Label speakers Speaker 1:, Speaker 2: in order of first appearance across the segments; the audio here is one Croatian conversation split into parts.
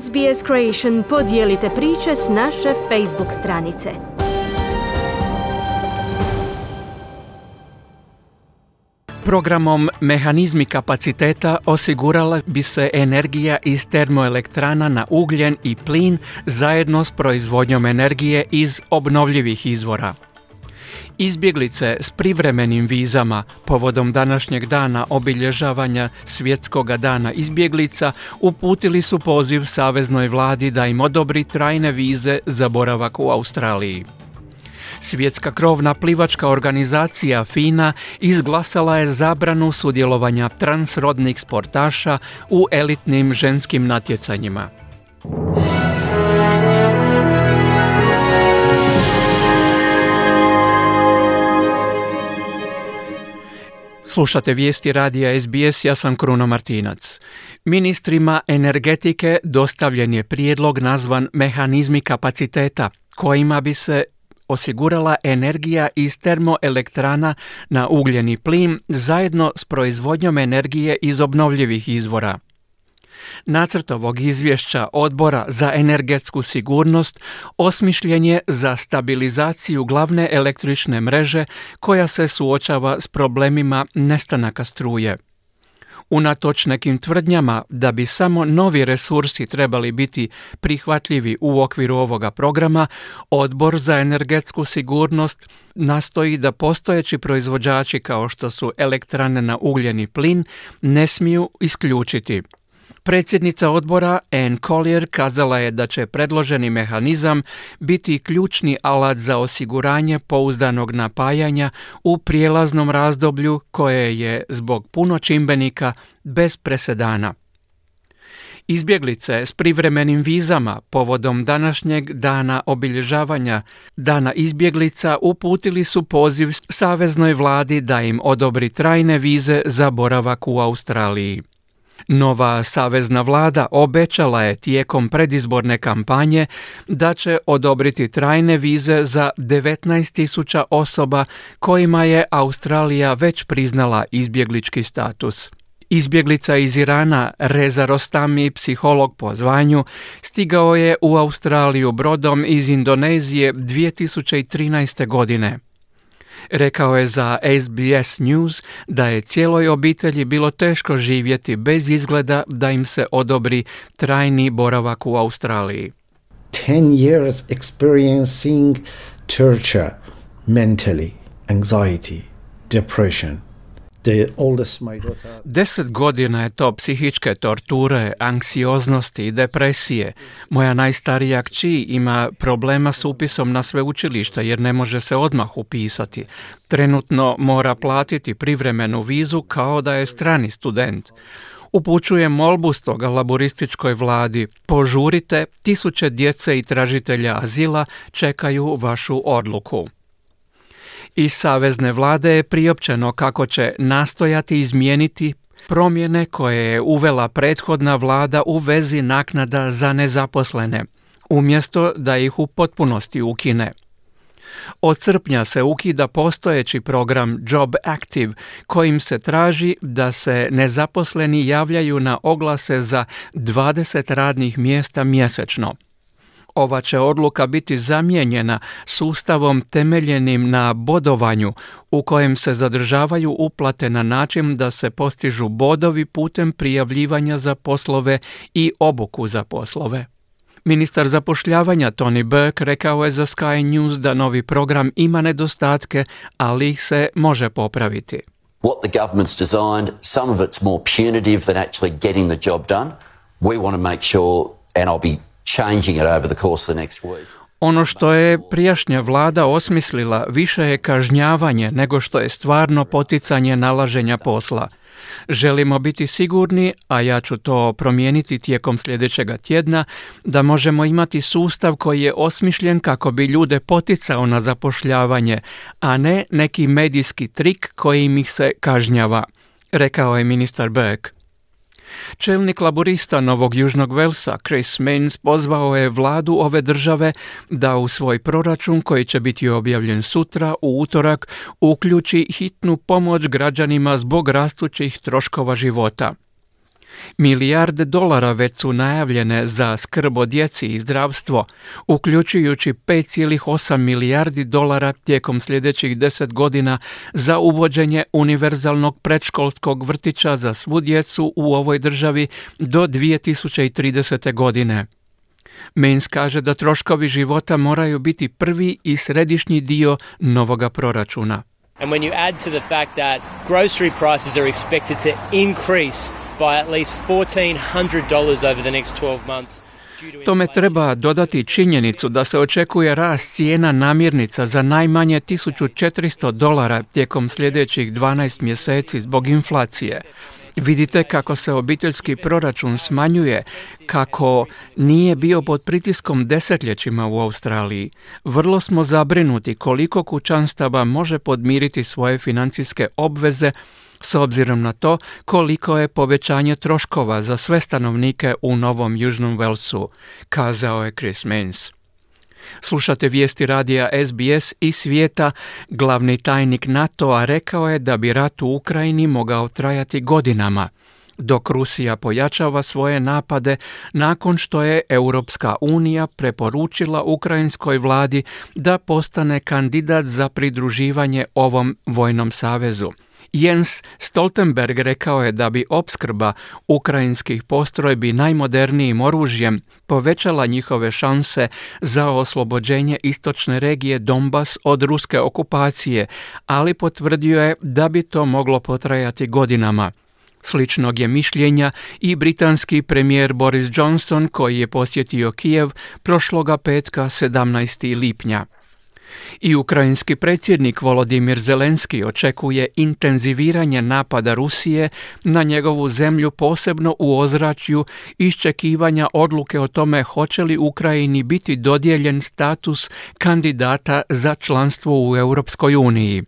Speaker 1: SBS Creation podijelite priče s naše Facebook stranice.
Speaker 2: Programom Mehanizmi kapaciteta osigurala bi se energija iz termoelektrana na ugljen i plin zajedno s proizvodnjom energije iz obnovljivih izvora. Izbjeglice s privremenim vizama povodom današnjeg dana obilježavanja Svjetskog dana izbjeglica uputili su poziv Saveznoj vladi da im odobri trajne vize za boravak u Australiji. Svjetska krovna plivačka organizacija FINA izglasala je zabranu sudjelovanja transrodnih sportaša u elitnim ženskim natjecanjima. Slušate vijesti radija SBS, ja sam Kruno Martinac. Ministrima energetike dostavljen je prijedlog nazvan Mehanizmi kapaciteta, kojima bi se osigurala energija iz termoelektrana na ugljeni plin zajedno s proizvodnjom energije iz obnovljivih izvora. Nacrt ovog izvješća Odbora za energetsku sigurnost osmišljen je za stabilizaciju glavne električne mreže koja se suočava s problemima nestanaka struje. Unatoč nekim tvrdnjama da bi samo novi resursi trebali biti prihvatljivi u okviru ovoga programa, Odbor za energetsku sigurnost nastoji da postojeći proizvođači kao što su elektrane na ugljeni plin ne smiju isključiti. Predsjednica odbora Anne Collier kazala je da će predloženi mehanizam biti ključni alat za osiguranje pouzdanog napajanja u prijelaznom razdoblju koje je zbog puno čimbenika bez presedana. Izbjeglice s privremenim vizama povodom današnjeg dana obilježavanja Dana izbjeglica uputili su poziv Saveznoj vladi da im odobri trajne vize za boravak u Australiji. Nova savezna vlada obećala je tijekom predizborne kampanje da će odobriti trajne vize za 19.000 osoba kojima je Australija već priznala izbjeglički status. Izbjeglica iz Irana Reza Rostami, psiholog po zvanju, stigao je u Australiju brodom iz Indonezije 2013. godine. Rekao je za SBS News da je cijeloj obitelji bilo teško živjeti bez izgleda da im se odobri trajni boravak u Australiji.
Speaker 3: 10 years experiencing torture mentally, anxiety, depression.
Speaker 2: Deset godina je to psihičke torture, anksioznosti i depresije. Moja najstarija kći ima problema s upisom na sveučilište jer ne može se odmah upisati. Trenutno mora platiti privremenu vizu kao da je strani student. Upućujem molbu stoga laborističkoj vladi. Požurite, tisuće djece i tražitelja azila čekaju vašu odluku. Iz savezne vlade je priopćeno kako će nastojati izmijeniti promjene koje je uvela prethodna vlada u vezi naknada za nezaposlene, umjesto da ih u potpunosti ukine. Od srpnja se ukida postojeći program Job Active kojim se traži da se nezaposleni javljaju na oglase za 20 radnih mjesta mjesečno. Ova će odluka biti zamijenjena sustavom temeljenim na bodovanju u kojem se zadržavaju uplate na način da se postižu bodovi putem prijavljivanja za poslove i obuku za poslove. Ministar zapošljavanja Tony Burke rekao je za Sky News da novi program ima nedostatke, ali ih se može popraviti.
Speaker 4: What the government's designed, some of it's more punitive than actually getting the job done. We want to make sure, and I'll be changing it over the course of the next week.
Speaker 2: Ono što je prijašnja vlada osmislila više je kažnjavanje nego što je stvarno poticanje nalaženja posla. Želimo biti sigurni, a ja ću to promijeniti tijekom sljedećega tjedna, da možemo imati sustav koji je osmišljen kako bi ljude poticao na zapošljavanje, a ne neki medijski trik kojim ih se kažnjava, rekao je ministar Beck. Čelnik laborista Novog Južnog Velsa, Chris Mains, pozvao je vladu ove države da u svoj proračun koji će biti objavljen sutra u utorak uključi hitnu pomoć građanima zbog rastućih troškova života. Milijarde dolara već su najavljene za skrb o djeci i zdravstvo, uključujući 5,8 milijardi dolara tijekom sljedećih deset godina za uvođenje univerzalnog predškolskog vrtića za svu djecu u ovoj državi do 2030. godine. Mains kaže da troškovi života moraju biti prvi i središnji dio novoga proračuna.
Speaker 5: And when you add to the fact that grocery prices are expected to increase by at least $1,400 over the next 12 months,
Speaker 2: Tome treba dodati činjenicu da se očekuje rast cijena namirnica za najmanje 1400 dolara tijekom sljedećih 12 mjeseci zbog inflacije. Vidite kako se obiteljski proračun smanjuje, kako nije bio pod pritiskom desetljećima u Australiji. Vrlo smo zabrinuti koliko kućanstava može podmiriti svoje financijske obveze s obzirom na to koliko je povećanje troškova za sve stanovnike u Novom Južnom Velsu, kazao je Chris Mains. Slušate vijesti radija SBS i svijeta. Glavni tajnik NATO-a rekao je da bi rat u Ukrajini mogao trajati godinama dok Rusija pojačava svoje napade nakon što je Europska unija preporučila ukrajinskoj vladi da postane kandidat za pridruživanje ovom vojnom savezu. Jens Stoltenberg rekao je da bi opskrba ukrajinskih postrojbi najmodernijim oružjem povećala njihove šanse za oslobođenje istočne regije Donbas od ruske okupacije, ali potvrdio je da bi to moglo potrajati godinama. Sličnog je mišljenja i britanski premijer Boris Johnson koji je posjetio Kijev prošloga petka 17. lipnja. I ukrajinski predsjednik Volodimir Zelenski očekuje intenziviranje napada Rusije na njegovu zemlju posebno u ozračju iščekivanja odluke o tome hoće li Ukrajini biti dodijeljen status kandidata za članstvo u Europskoj uniji.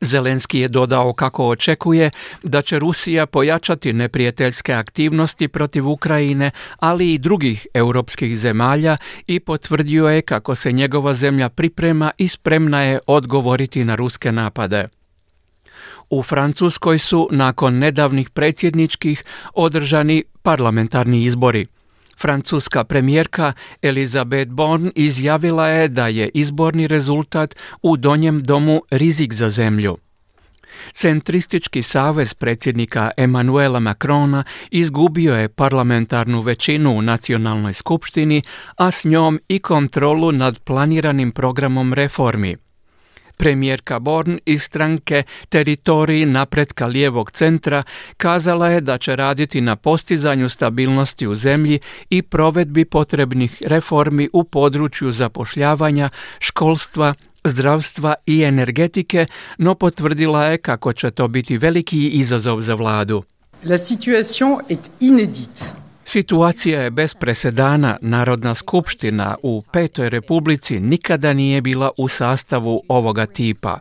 Speaker 2: Zelenski je dodao kako očekuje da će Rusija pojačati neprijateljske aktivnosti protiv Ukrajine, ali i drugih europskih zemalja i potvrdio je kako se njegova zemlja priprema i spremna je odgovoriti na ruske napade. U Francuskoj su nakon nedavnih predsjedničkih održani parlamentarni izbori. Francuska premijerka Elizabeth Born izjavila je da je izborni rezultat u donjem domu rizik za zemlju. Centristički savez predsjednika Emanuela Macrona izgubio je parlamentarnu većinu u nacionalnoj skupštini, a s njom i kontrolu nad planiranim programom reformi. Premijerka Born iz stranke Teritoriji napretka lijevog centra kazala je da će raditi na postizanju stabilnosti u zemlji i provedbi potrebnih reformi u području zapošljavanja, školstva, zdravstva i energetike, no potvrdila je kako će to biti veliki izazov za vladu.
Speaker 6: La situation est inédite.
Speaker 2: Situacija je bez presedana. Narodna skupština u Petoj republici nikada nije bila u sastavu ovoga tipa.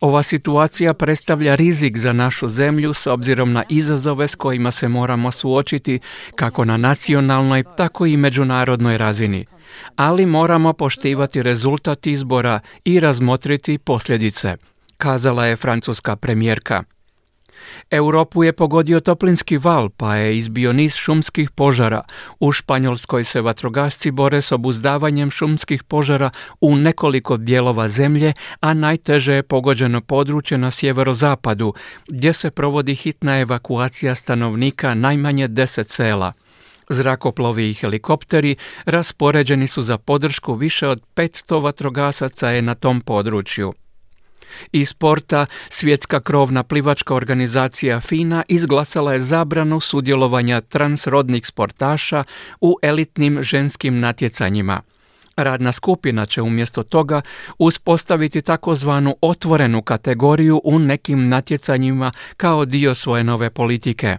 Speaker 2: Ova situacija predstavlja rizik za našu zemlju s obzirom na izazove s kojima se moramo suočiti kako na nacionalnoj, tako i međunarodnoj razini. Ali moramo poštivati rezultat izbora i razmotriti posljedice, kazala je francuska premijerka. Europu je pogodio toplinski val, pa je izbio niz šumskih požara. U Španjolskoj se vatrogasci bore s obuzdavanjem šumskih požara u nekoliko dijelova zemlje, a najteže je pogođeno područje na sjeverozapadu, gdje se provodi hitna evakuacija stanovnika najmanje deset sela. Zrakoplovi i helikopteri raspoređeni su za podršku više od 500 vatrogasaca je na tom području. Iz sporta svjetska krovna plivačka organizacija FINA izglasala je zabranu sudjelovanja transrodnih sportaša u elitnim ženskim natjecanjima. Radna skupina će umjesto toga uspostaviti takozvanu otvorenu kategoriju u nekim natjecanjima kao dio svoje nove politike.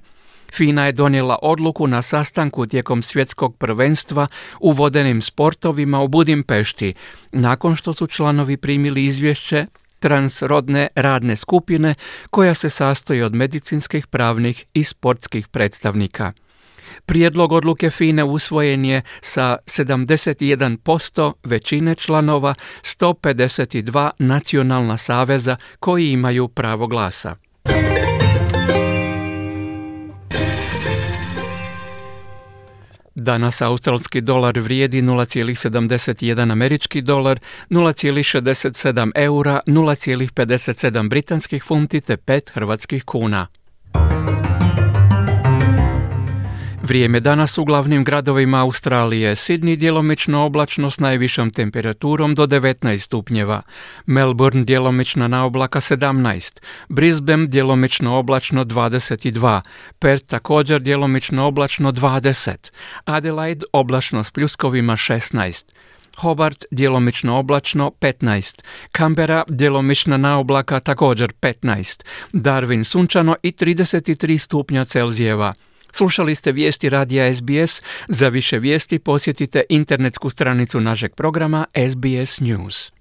Speaker 2: FINA je donijela odluku na sastanku tijekom svjetskog prvenstva u vodenim sportovima u Budimpešti, nakon što su članovi primili izvješće transrodne radne skupine koja se sastoji od medicinskih, pravnih i sportskih predstavnika. Prijedlog odluke FINE usvojen je sa 71% većine članova 152 nacionalna saveza koji imaju pravo glasa. Danas australski dolar vrijedi 0,71 američki dolar, 0,67 eura, 0,57 britanskih funti te 5 hrvatskih kuna. Vrijeme danas u glavnim gradovima Australije. Sydney djelomično oblačno s najvišom temperaturom do 19 stupnjeva. Melbourne djelomična na oblaka 17. Brisbane djelomično oblačno 22. Perth također djelomično oblačno 20. Adelaide oblačno s pljuskovima 16. Hobart djelomično oblačno 15, Canberra djelomična na oblaka također 15, Darwin sunčano i 33 stupnja Celzijeva. Slušali ste vijesti radija SBS. Za više vijesti posjetite internetsku stranicu našeg programa SBS News.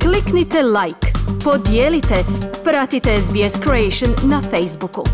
Speaker 1: Kliknite like, podijelite, pratite SBS Creation na Facebooku.